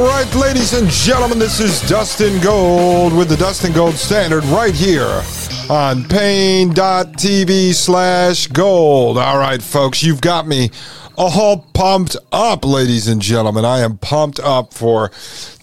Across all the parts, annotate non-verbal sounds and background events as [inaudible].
All right, ladies and gentlemen, this is Dustin Gold with the Dustin Gold Standard right here on paine.tv slash gold. All right, folks, you've got me all pumped up, ladies and gentlemen. I am pumped up for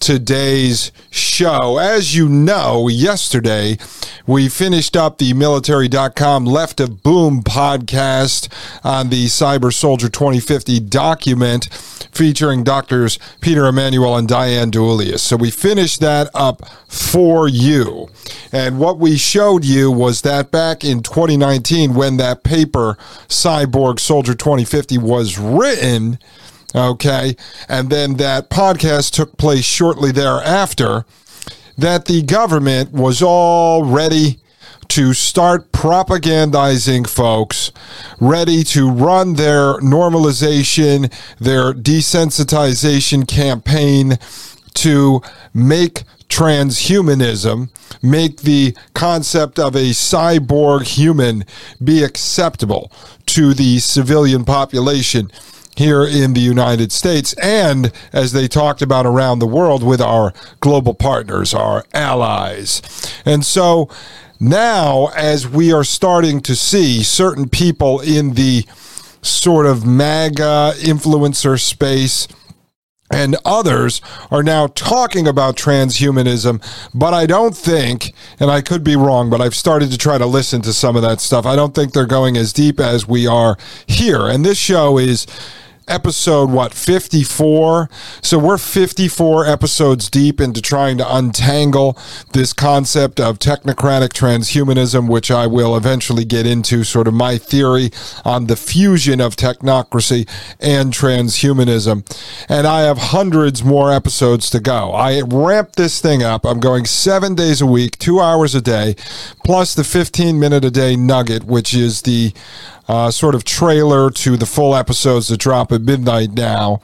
today's show. As you know, yesterday we finished up the military.com Left of Boom podcast on the Cyborg Soldier 2050 document featuring doctors Peter Emanuel and Diane DiEuliis. So we finished that up for you. And what we showed you was that back in 2019, when that paper, Cyborg Soldier 2050, was written, okay, and then that podcast took place shortly thereafter, that the government was all ready to start propagandizing folks, ready to run their normalization, their desensitization campaign to make transhumanism, make the concept of a cyborg human be acceptable to the civilian population here in the United States and as they talked about around the world with our global partners, our allies. And so now, as we are starting to see certain people in the sort of MAGA influencer space, and others are now talking about transhumanism, but I don't think, and I could be wrong, but I've started to try to listen to some of that stuff. I don't think they're going as deep as we are here. And this show is episode what 54 so we're 54 episodes deep into trying to untangle this concept of technocratic transhumanism which i will eventually get into sort of my theory on the fusion of technocracy and transhumanism. And i have hundreds more episodes to go. I ramped this thing up. I'm going seven days a week two hours a day plus the 15 minute a day nugget which is the uh, sort of trailer to the full episodes that drop at midnight now.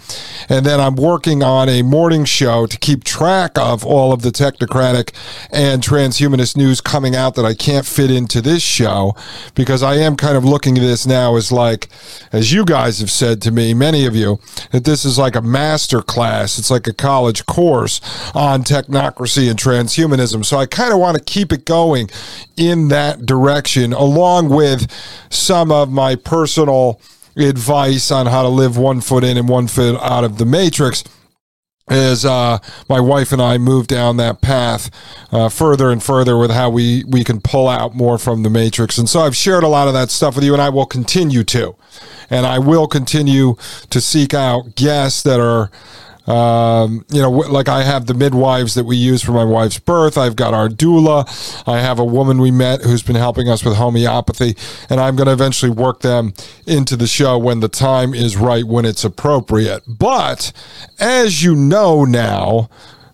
And then I'm working on a morning show to keep track of all of the technocratic and transhumanist news coming out that I can't fit into this show because I am kind of looking at this now as like, as you guys have said to me, many of you, that this is like a master class. It's like a college course on technocracy and transhumanism. So I kind of want to keep it going in that direction along with some of my personal advice on how to live one foot in and one foot out of the matrix as uh, my wife and I move down that path uh, further and further with how we, we can pull out more from the matrix. And so I've shared a lot of that stuff with you, and I will continue to. And I will continue to seek out guests that are um, you know, like I have the midwives that we use for my wife's birth. I've got our doula. I have a woman we met who's been helping us with homeopathy, and I'm going to eventually work them into the show when the time is right, when it's appropriate. But as you know now,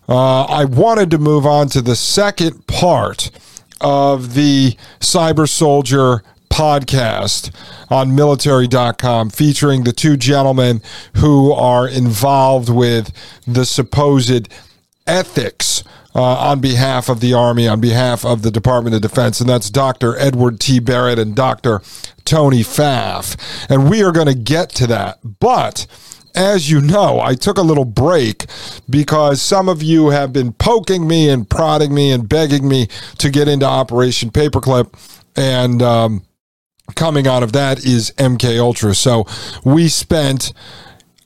uh, I wanted to move on to the second part of the Cyborg Soldier podcast on military.com featuring the two gentlemen who are involved with the supposed ethics uh, on behalf of the Army, on behalf of the Department of Defense, and that's Dr. Edward T. Barrett and Dr. Tony Pfaff. And we are going to get to that. But as you know, I took a little break because some of you have been poking me and prodding me and begging me to get into Operation Paperclip. And, um, coming out of that is MK Ultra. So we spent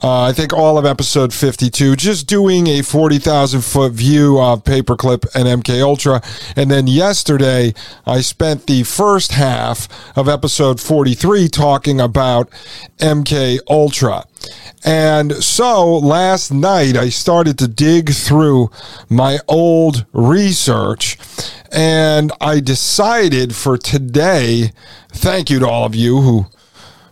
uh, I think all of episode 52, just doing a 40,000 foot view of Paperclip and MK Ultra. And then yesterday, I spent the first half of episode 43 talking about MK Ultra. And so last night, I started to dig through my old research and I decided for today, thank you to all of you who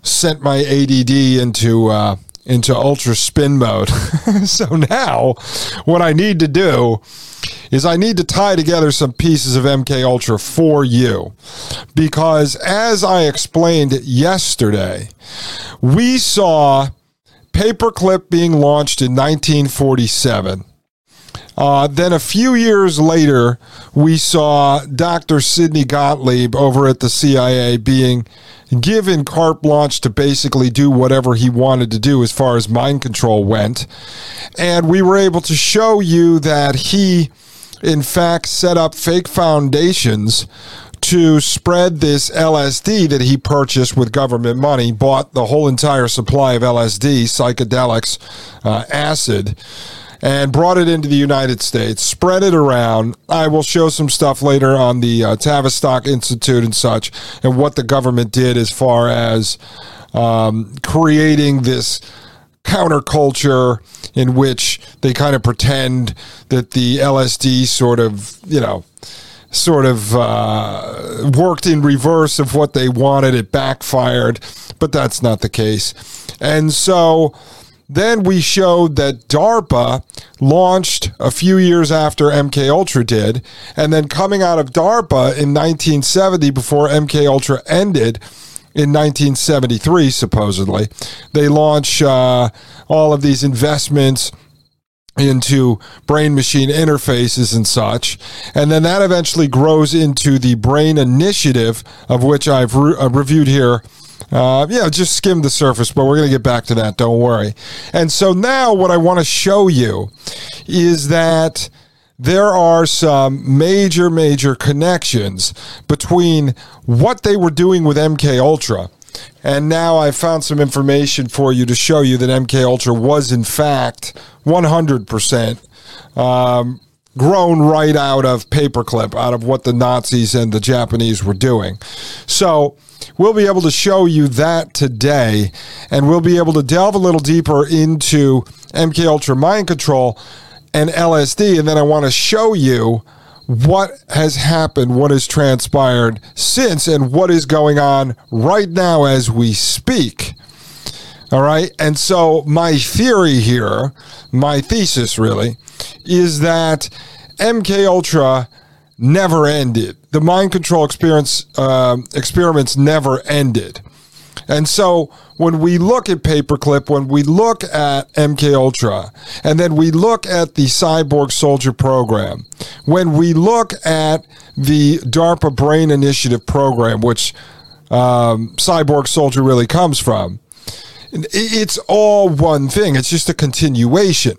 sent my ADD into, uh, into ultra spin mode. [laughs] so now what I need to do is I need to tie together some pieces of MK Ultra for you because as I explained yesterday, we saw Paperclip being launched in 1947. Uh, then a few years later, we saw Dr. Sidney Gottlieb over at the CIA being given carte blanche to basically do whatever he wanted to do as far as mind control went. And we were able to show you that he, in fact, set up fake foundations to spread this LSD that he purchased with government money, bought the whole entire supply of LSD, psychedelics, uh, acid and brought it into the United States, spread it around. I will show some stuff later on the uh, Tavistock Institute and such, and what the government did as far as um, creating this counterculture in which they kind of pretend that the LSD sort of, you know, sort of uh, worked in reverse of what they wanted. It backfired, but that's not the case. And so then we showed that DARPA launched a few years after MK Ultra did, and then coming out of DARPA in 1970 before MK Ultra ended in 1973 supposedly, they launch uh, all of these investments into brain machine interfaces and such. And then that eventually grows into the Brain Initiative, of which I've re- uh, reviewed here uh, yeah, just skim the surface, but we're going to get back to that. Don't worry. And so now, what I want to show you is that there are some major, major connections between what they were doing with MK Ultra. And now I found some information for you to show you that MK Ultra was in fact 100% um, grown right out of paperclip, out of what the Nazis and the Japanese were doing. So We'll be able to show you that today, and we'll be able to delve a little deeper into MK Ultra mind control and LSD. And then I want to show you what has happened, what has transpired since, and what is going on right now as we speak. All right. And so, my theory here, my thesis really, is that MK Ultra never ended. The mind control experience uh, experiments never ended. And so when we look at Paperclip, when we look at MK Ultra, and then we look at the Cyborg Soldier program, when we look at the DARPA Brain Initiative program, which um, Cyborg Soldier really comes from, it's all one thing. It's just a continuation.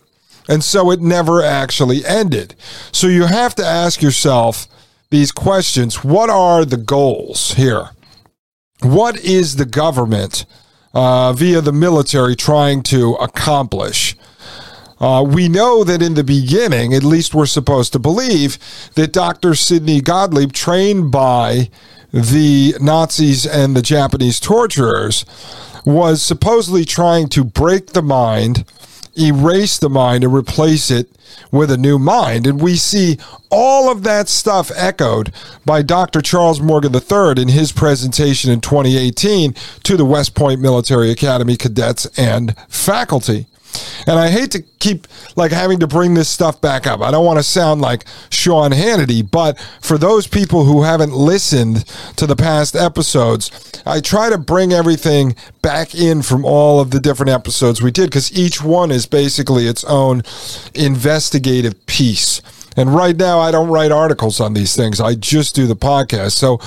And so it never actually ended. So you have to ask yourself these questions What are the goals here? What is the government uh, via the military trying to accomplish? Uh, we know that in the beginning, at least we're supposed to believe, that Dr. Sidney Gottlieb, trained by the Nazis and the Japanese torturers, was supposedly trying to break the mind erase the mind and replace it with a new mind. And we see all of that stuff echoed by Dr. Charles Morgan III in his presentation in 2018 to the West Point Military Academy cadets and faculty. And I hate to keep like having to bring this stuff back up. I don't want to sound like Sean Hannity, but for those people who haven't listened to the past episodes, I try to bring everything back in from all of the different episodes we did because each one is basically its own investigative piece. And right now, I don't write articles on these things. I just do the podcast. So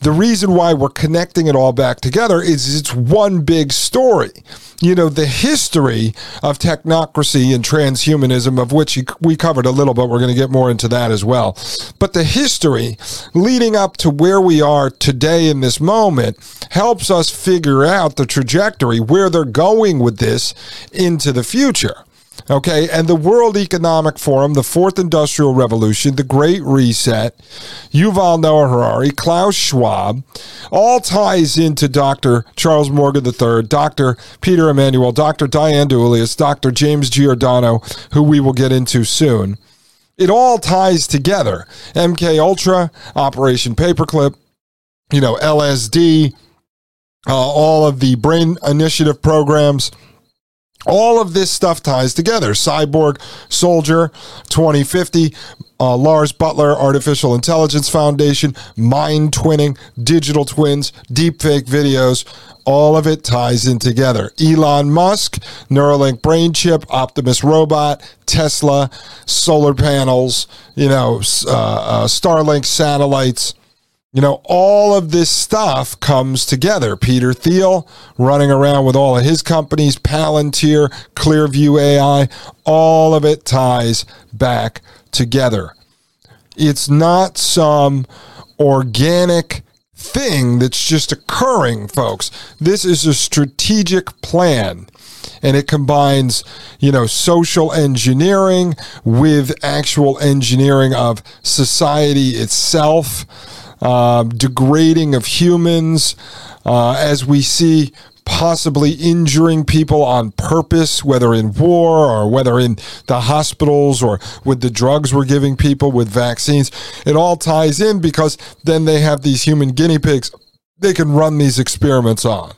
the reason why we're connecting it all back together is it's one big story. You know, the history of technocracy and transhumanism, of which we covered a little, but we're going to get more into that as well. But the history leading up to where we are today in this moment helps us figure out the trajectory, where they're going with this into the future. Okay, and the World Economic Forum, the Fourth Industrial Revolution, the Great Reset, Yuval Noah Harari, Klaus Schwab, all ties into Dr. Charles Morgan III, Dr. Peter Emanuel, Dr. Diane DiEuliis, Dr. James Giordano, who we will get into soon. It all ties together. MK Ultra, Operation Paperclip, you know, LSD, uh, all of the Brain Initiative programs all of this stuff ties together. Cyborg Soldier 2050, uh, Lars Buttler Artificial Intelligence Foundation, mind twinning, digital twins, deepfake videos. All of it ties in together. Elon Musk, Neuralink brain chip, Optimus robot, Tesla, solar panels, you know, uh, uh, Starlink satellites you know, all of this stuff comes together. Peter Thiel running around with all of his companies, Palantir, Clearview AI, all of it ties back together. It's not some organic thing that's just occurring, folks. This is a strategic plan and it combines, you know, social engineering with actual engineering of society itself uh, degrading of humans, uh, as we see possibly injuring people on purpose, whether in war or whether in the hospitals or with the drugs we're giving people with vaccines. It all ties in because then they have these human guinea pigs they can run these experiments on.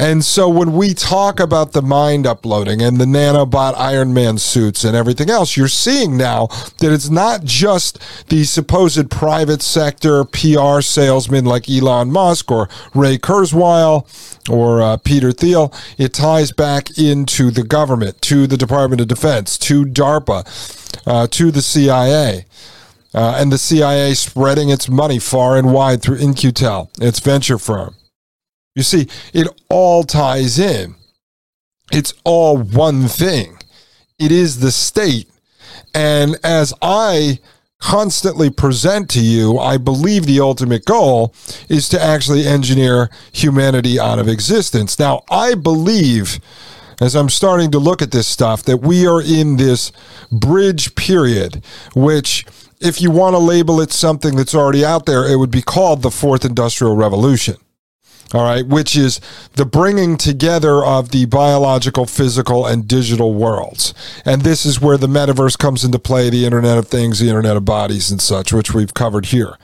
And so when we talk about the mind uploading and the nanobot Iron Man suits and everything else, you're seeing now that it's not just the supposed private sector PR salesmen like Elon Musk or Ray Kurzweil or uh, Peter Thiel. It ties back into the government, to the Department of Defense, to DARPA, uh, to the CIA. Uh, and the CIA spreading its money far and wide through In-Q-Tel, its venture firm. You see, it all ties in. It's all one thing. It is the state. And as I constantly present to you, I believe the ultimate goal is to actually engineer humanity out of existence. Now, I believe, as I'm starting to look at this stuff, that we are in this bridge period, which, if you want to label it something that's already out there, it would be called the fourth industrial revolution all right, which is the bringing together of the biological, physical, and digital worlds. And this is where the metaverse comes into play, the Internet of Things, the Internet of Bodies, and such, which we've covered here.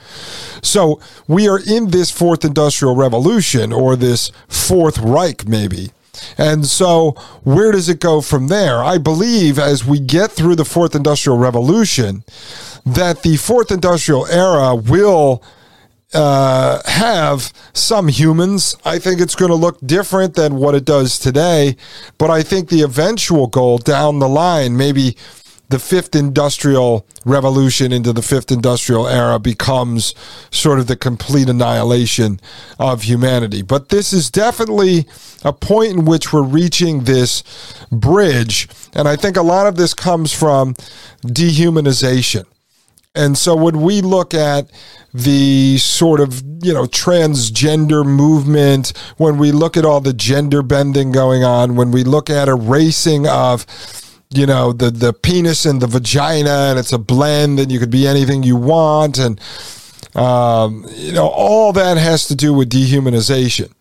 So we are in this fourth industrial revolution, or this fourth Reich, maybe. And so, where does it go from there? I believe as we get through the fourth industrial revolution, that the fourth industrial era will uh, have some humans. I think it's going to look different than what it does today. But I think the eventual goal down the line, maybe the fifth industrial revolution into the fifth industrial era becomes sort of the complete annihilation of humanity. But this is definitely a point in which we're reaching this bridge. And I think a lot of this comes from dehumanization. And so when we look at the sort of, you know, transgender movement, when we look at all the gender bending going on, when we look at erasing of, you know, the, the penis and the vagina, and it's a blend, and you could be anything you want. And, um, you know, all that has to do with dehumanization.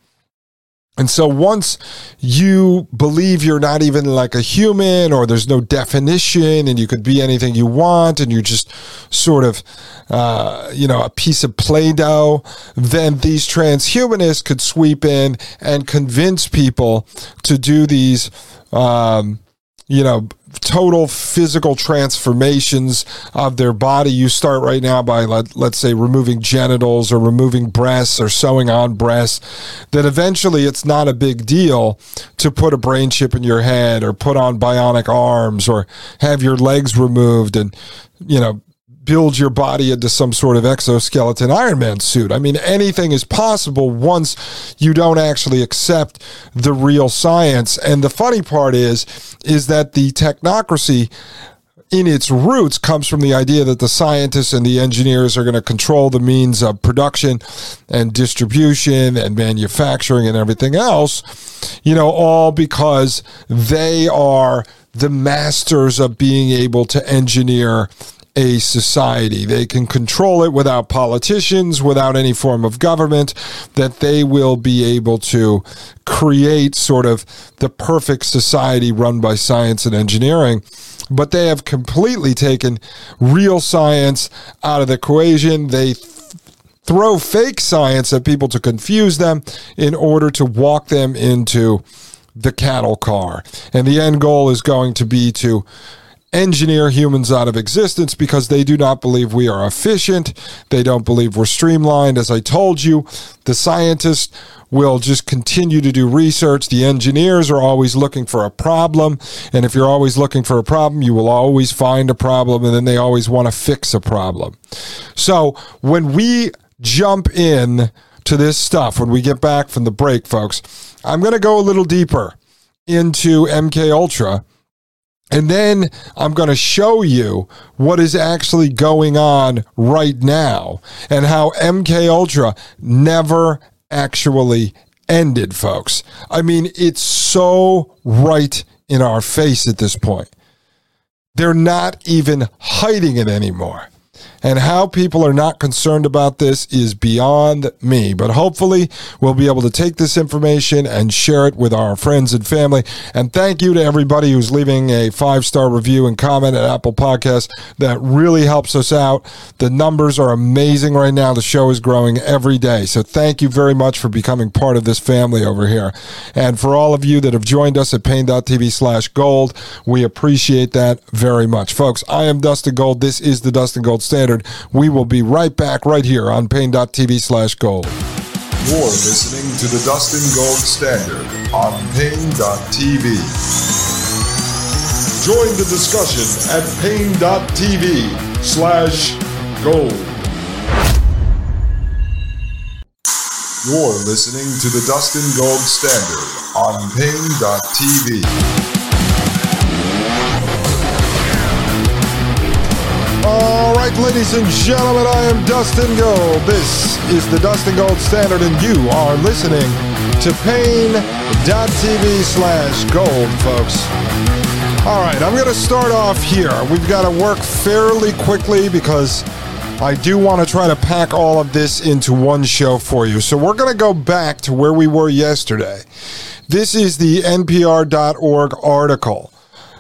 And so once you believe you're not even like a human or there's no definition and you could be anything you want and you're just sort of, uh, you know, a piece of Play Doh, then these transhumanists could sweep in and convince people to do these, um, you know, total physical transformations of their body. You start right now by, let, let's say, removing genitals or removing breasts or sewing on breasts, that eventually it's not a big deal to put a brain chip in your head or put on bionic arms or have your legs removed and, you know, build your body into some sort of exoskeleton Iron Man suit. I mean, anything is possible once you don't actually accept the real science. And the funny part is, is that the technocracy in its roots comes from the idea that the scientists and the engineers are going to control the means of production and distribution and manufacturing and everything else, you know, all because they are the masters of being able to engineer a society. They can control it without politicians, without any form of government, that they will be able to create sort of the perfect society run by science and engineering. But they have completely taken real science out of the equation. They throw fake science at people to confuse them in order to walk them into the cattle car. And the end goal is going to be to engineer humans out of existence because they do not believe we are efficient. They don't believe we're streamlined. As I told you, the scientists will just continue to do research. The engineers are always looking for a problem. And if you're always looking for a problem, you will always find a problem. And then they always want to fix a problem. So when we jump in to this stuff, when we get back from the break, folks, I'm going to go a little deeper into MK Ultra and then I'm going to show you what is actually going on right now and how MK Ultra never actually ended, folks. I mean, it's so right in our face at this point. They're not even hiding it anymore. And how people are not concerned about this is beyond me. But hopefully, we'll be able to take this information and share it with our friends and family. And thank you to everybody who's leaving a five star review and comment at Apple Podcasts. That really helps us out. The numbers are amazing right now. The show is growing every day. So thank you very much for becoming part of this family over here. And for all of you that have joined us at paine.tv slash gold, we appreciate that very much. Folks, I am Dustin Gold. This is the Dustin Gold Standard. We will be right back right here on paine.tv slash gold. You're listening to the Dustin Gold Standard on paine.tv. Join the discussion at paine.tv slash gold. You're listening to the Dustin Gold Standard on paine.tv. right, ladies and gentlemen, I am Dustin Gold. This is the Dustin Gold Standard, and you are listening to paine.tv slash gold, folks. All right, I'm going to start off here. We've got to work fairly quickly because I do want to try to pack all of this into one show for you. So we're going to go back to where we were yesterday. This is the NPR.org article.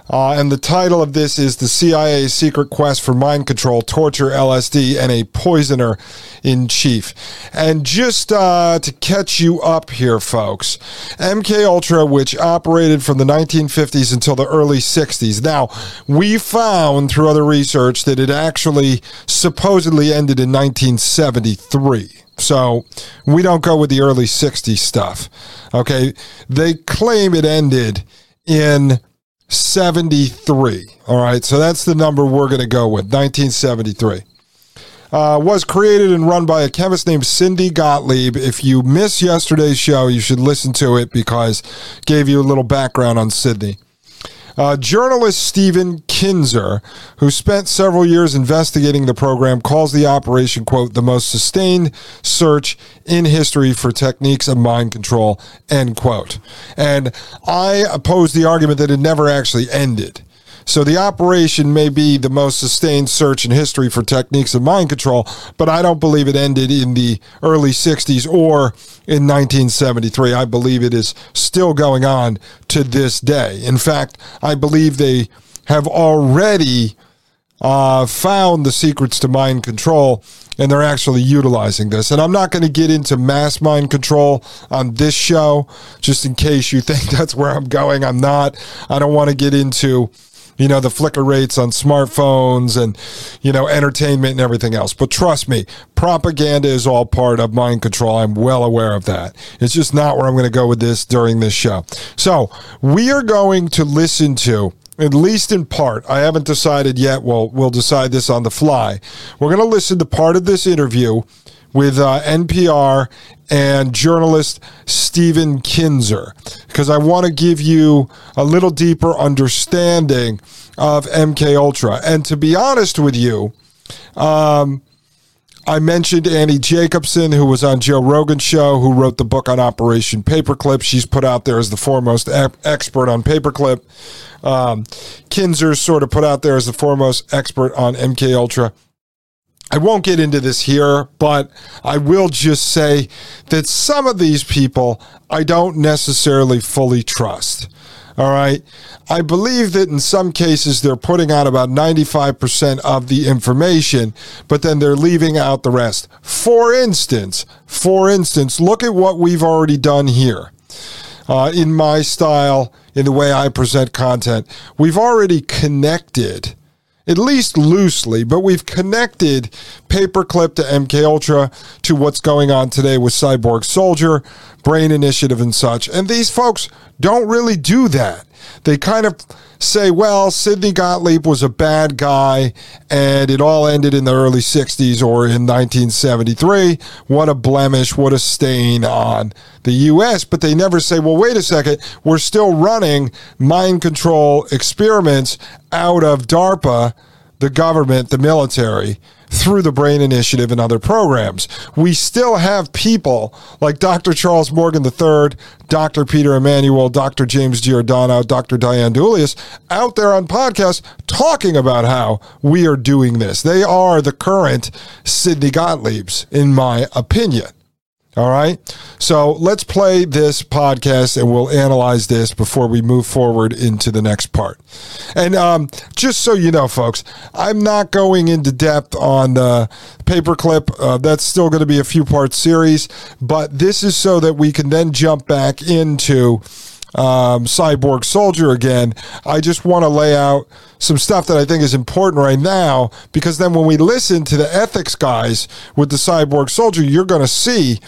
Uh, and the title of this is The CIA's Secret Quest for Mind Control, Torture, LSD, and a Poisoner in Chief. And just uh, to catch you up here, folks, MK Ultra, which operated from the 1950s until the early 60s. Now, we found through other research that it actually supposedly ended in 1973. So we don't go with the early 60s stuff. Okay. They claim it ended in 73. All right, so that's the number we're going to go with 1973. Uh, was created and run by a chemist named Sidney Gottlieb. If you missed yesterday's show, you should listen to it because gave you a little background on Sidney. Uh, journalist Stephen Kinzer, who spent several years investigating the program, calls the operation, quote, the most sustained search in history for techniques of mind control, end quote. And I oppose the argument that it never actually ended. So the operation may be the most sustained search in history for techniques of mind control, but I don't believe it ended in the early 60s or in 1973. I believe it is still going on to this day. In fact, I believe they have already uh, found the secrets to mind control and they're actually utilizing this. And I'm not going to get into mass mind control on this show, just in case you think [laughs] that's where I'm going. I'm not. I don't want to get into you know, the flicker rates on smartphones and, you know, entertainment and everything else. But trust me, propaganda is all part of mind control. I'm well aware of that. It's just not where I'm going to go with this during this show. So we are going to listen to at least in part. I haven't decided yet. Well, we'll decide this on the fly. We're going to listen to part of this interview with uh, NPR and journalist Stephen Kinzer because I want to give you a little deeper understanding of MK Ultra. And to be honest with you, um, I mentioned Annie Jacobsen, who was on Joe Rogan's show, who wrote the book on Operation Paperclip. She's put out there as the foremost expert on paperclip. Um, Kinzer's sort of put out there as the foremost expert on MK Ultra. I won't get into this here, but I will just say that some of these people I don't necessarily fully trust. All right. I believe that in some cases they're putting out about 95% of the information, but then they're leaving out the rest. For instance, for instance, look at what we've already done here. Uh, in my style, in the way I present content, we've already connected at least loosely, but we've connected Paperclip to MK Ultra to what's going on today with Cyborg Soldier, Brain Initiative, and such. And these folks don't really do that. They kind of say, well, Sidney Gottlieb was a bad guy and it all ended in the early 60s or in 1973. What a blemish, what a stain on the U.S. But they never say, well, wait a second, we're still running mind control experiments out of DARPA, the government, the military through the Brain Initiative and other programs. We still have people like Dr. Charles Morgan III, Dr. Peter Emanuel, Dr. James Giordano, Dr. Diane DiEuliis out there on podcasts talking about how we are doing this. They are the current Sidney Gottliebs, in my opinion. All right. So let's play this podcast and we'll analyze this before we move forward into the next part. And um, just so you know, folks, I'm not going into depth on the paperclip. Uh, that's still going to be a few part series, but this is so that we can then jump back into um, Cyborg Soldier again. I just want to lay out some stuff that I think is important right now because then when we listen to the ethics guys with the Cyborg Soldier, you're going to see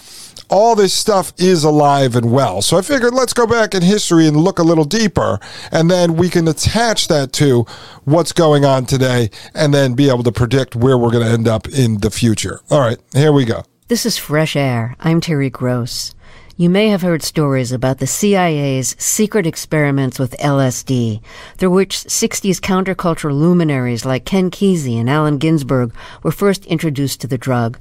all this stuff is alive and well. So I figured let's go back in history and look a little deeper, and then we can attach that to what's going on today and then be able to predict where we're going to end up in the future. All right, here we go. This is Fresh Air. I'm Terry Gross. You may have heard stories about the CIA's secret experiments with LSD, through which 60s counterculture luminaries like Ken Kesey and Allen Ginsberg were first introduced to the drug.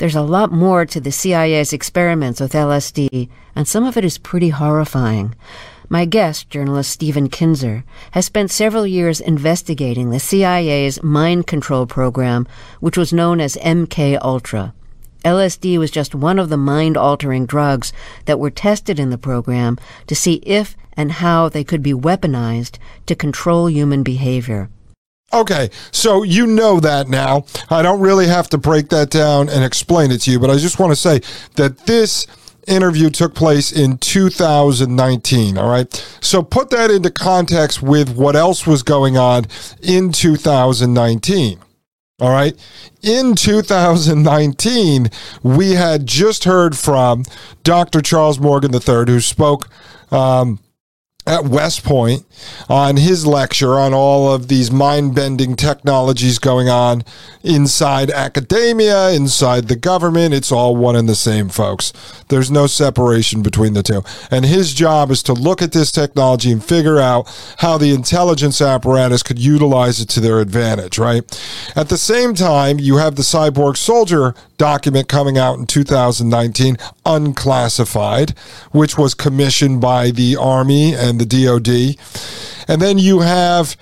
There's a lot more to the CIA's experiments with LSD, and some of it is pretty horrifying. My guest, journalist Stephen Kinzer, has spent several years investigating the CIA's mind control program, which was known as MK Ultra. LSD was just one of the mind altering drugs that were tested in the program to see if and how they could be weaponized to control human behavior. Okay, so you know that now. I don't really have to break that down and explain it to you, but I just want to say that this interview took place in 2019. All right. So put that into context with what else was going on in 2019. All right. In 2019, we had just heard from Dr. Charles Morgan III, who spoke um, at West Point on his lecture on all of these mind bending technologies going on inside academia, inside the government. It's all one and the same, folks. There's no separation between the two. And his job is to look at this technology and figure out how the intelligence apparatus could utilize it to their advantage, right? At the same time, you have the cyborg soldier document coming out in 2019, unclassified, which was commissioned by the Army and the DoD. And then you have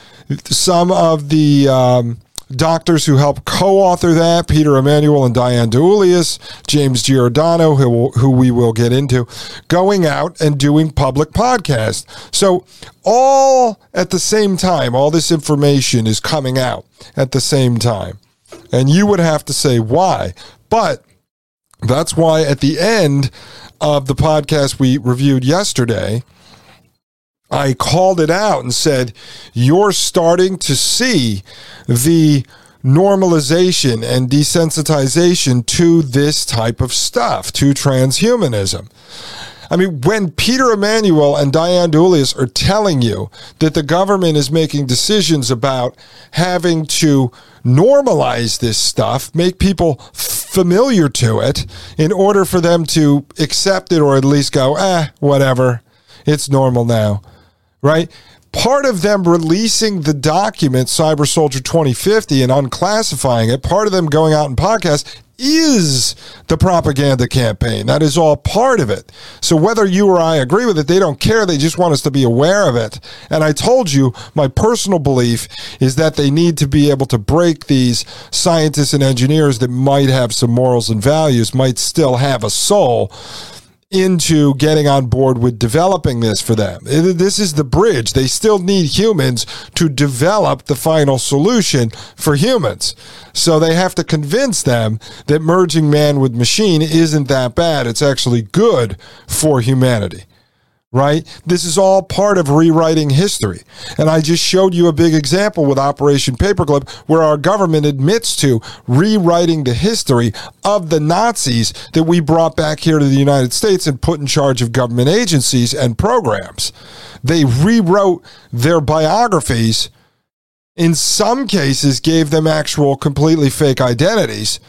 some of the. Um, doctors who helped co-author that peter emanuel and diane DiEuliis, james giordano who, who we will get into going out and doing public podcasts so all at the same time all this information is coming out at the same time And you would have to say why. But that's why at the end of the podcast we reviewed yesterday, I called it out and said, You're starting to see the normalization and desensitization to this type of stuff, to transhumanism. I mean, when Peter Emanuel and Diane DiEuliis are telling you that the government is making decisions about having to normalize this stuff, make people familiar to it in order for them to accept it or at least go, eh, whatever, it's normal now, right? part of them releasing the document cyborg soldier 2050 and unclassifying it part of them going out and podcasts is the propaganda campaign. That is all part of it. So whether you or i agree with it they don't care. They just want us to be aware of it. And i told you my personal belief is that they need to be able to break these scientists and engineers that might have some morals and values might still have a soul into getting on board with developing this for them. This is the bridge. They still need humans to develop the final solution for humans. So they have to convince them that merging man with machine isn't that bad. It's actually good for humanity right? This is all part of rewriting history. And I just showed you a big example with Operation Paperclip where our government admits to rewriting the history of the Nazis that we brought back here to the United States and put in charge of government agencies and programs. They rewrote their biographies. In some cases, gave them actual completely fake identities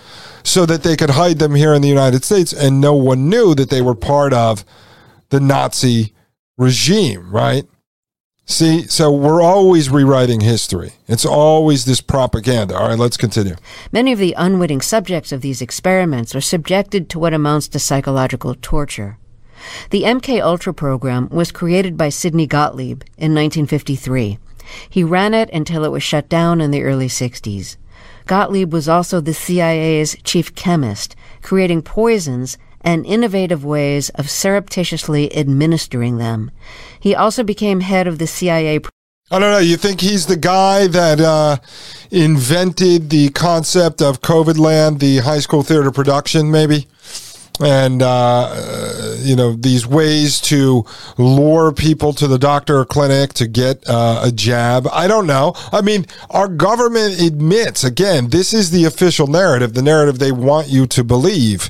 so that they could hide them here in the United States and no one knew that they were part of the Nazi regime, right? See, so we're always rewriting history. It's always this propaganda. All right, let's continue. Many of the unwitting subjects of these experiments are subjected to what amounts to psychological torture. The MK Ultra program was created by Sidney Gottlieb in 1953. He ran it until it was shut down in the early 60s. Gottlieb was also the CIA's chief chemist, creating poisons and innovative ways of surreptitiously administering them. He also became head of the CIA. I don't know. You think he's the guy that uh, invented the concept of COVID Land, the high school theater production, maybe? and uh, you know these ways to lure people to the doctor or clinic to get uh, a jab. I don't know. I mean, our government admits again this is the official narrative, the narrative they want you to believe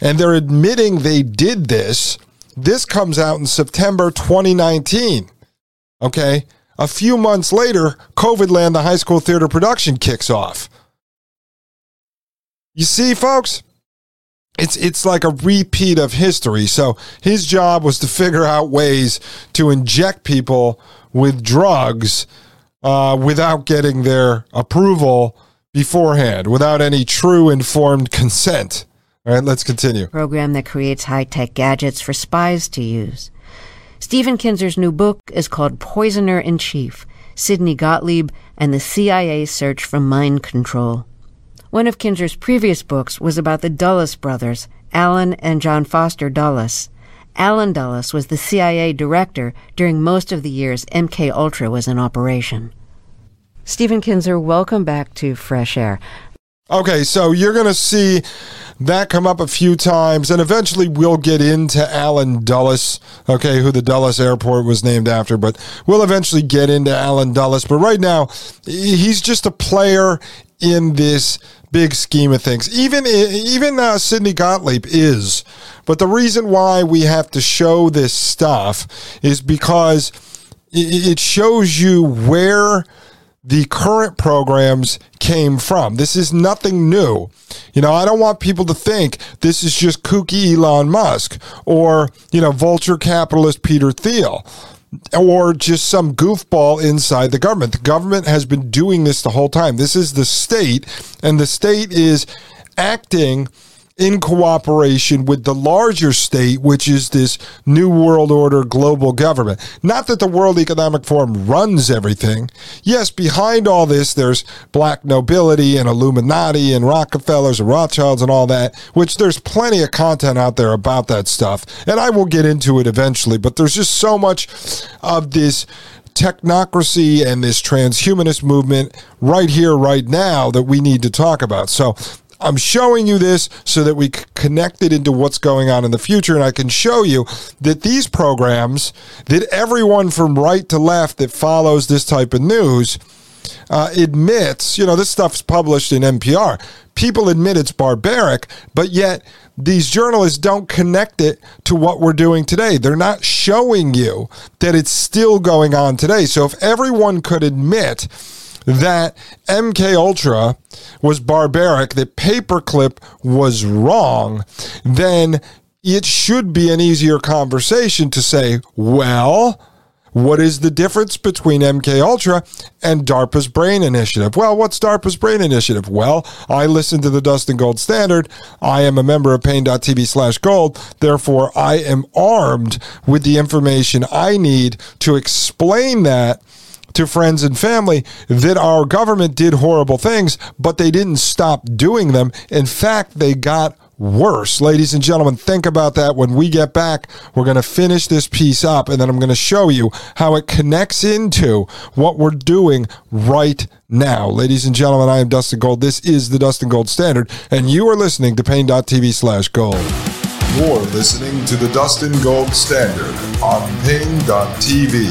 and they're admitting they did this. This comes out in September 2019. Okay. A few months later, COVID Land, the high school theater production kicks off. You see, folks, it's it's like a repeat of history. So his job was to figure out ways to inject people with drugs uh, without getting their approval beforehand, without any true informed consent. All right, let's continue. Program that creates high tech gadgets for spies to use. Stephen Kinzer's new book is called Poisoner in Chief Sidney Gottlieb and the CIA's Search for Mind Control. One of Kinzer's previous books was about the Dulles brothers, Allen and John Foster Dulles. Allen Dulles was the CIA director during most of the years MK Ultra was in operation. Stephen Kinzer, welcome back to Fresh Air. Okay, so you're going to see that come up a few times, and eventually we'll get into Allen Dulles, okay, who the Dulles Airport was named after, but we'll eventually get into Allen Dulles. But right now, he's just a player in this big scheme of things. Even even uh, Sidney Gottlieb is, but the reason why we have to show this stuff is because it shows you where the current programs came from. This is nothing new. You know, I don't want people to think this is just kooky Elon Musk or, you know, vulture capitalist Peter Thiel or just some goofball inside the government. The government has been doing this the whole time. This is the state, and the state is acting in cooperation with the larger state, which is this New World Order global government. Not that the World Economic Forum runs everything. Yes, behind all this, there's black nobility and Illuminati and Rockefellers and Rothschilds and all that, which there's plenty of content out there about that stuff. And I will get into it eventually, but there's just so much of this technocracy and this transhumanist movement right here, right now that we need to talk about. So I'm showing you this so that we connect it into what's going on in the future. And I can show you that these programs, that everyone from right to left that follows this type of news, uh, admits, you know, this stuff's published in NPR. People admit it's barbaric, but yet these journalists don't connect it to what we're doing today. They're not showing you that it's still going on today. So if everyone could admit that MK Ultra was barbaric, that paperclip was wrong, then it should be an easier conversation to say, well, what is the difference between MK Ultra and DARPA's Brain Initiative? Well, what's DARPA's Brain Initiative? Well, I listen to the Dustin Gold Standard. I am a member of paine.tv slash gold. Therefore, I am armed with the information I need to explain that to friends and family that our government did horrible things, but they didn't stop doing them. In fact, they got worse. Ladies and gentlemen, think about that. When we get back, we're going to finish this piece up and then I'm going to show you how it connects into what we're doing right now. Ladies and gentlemen, I am Dustin Gold. This is the Dustin Gold Standard, and you are listening to Paine.tv slash gold. You're listening to the Dustin Gold Standard on Paine.tv.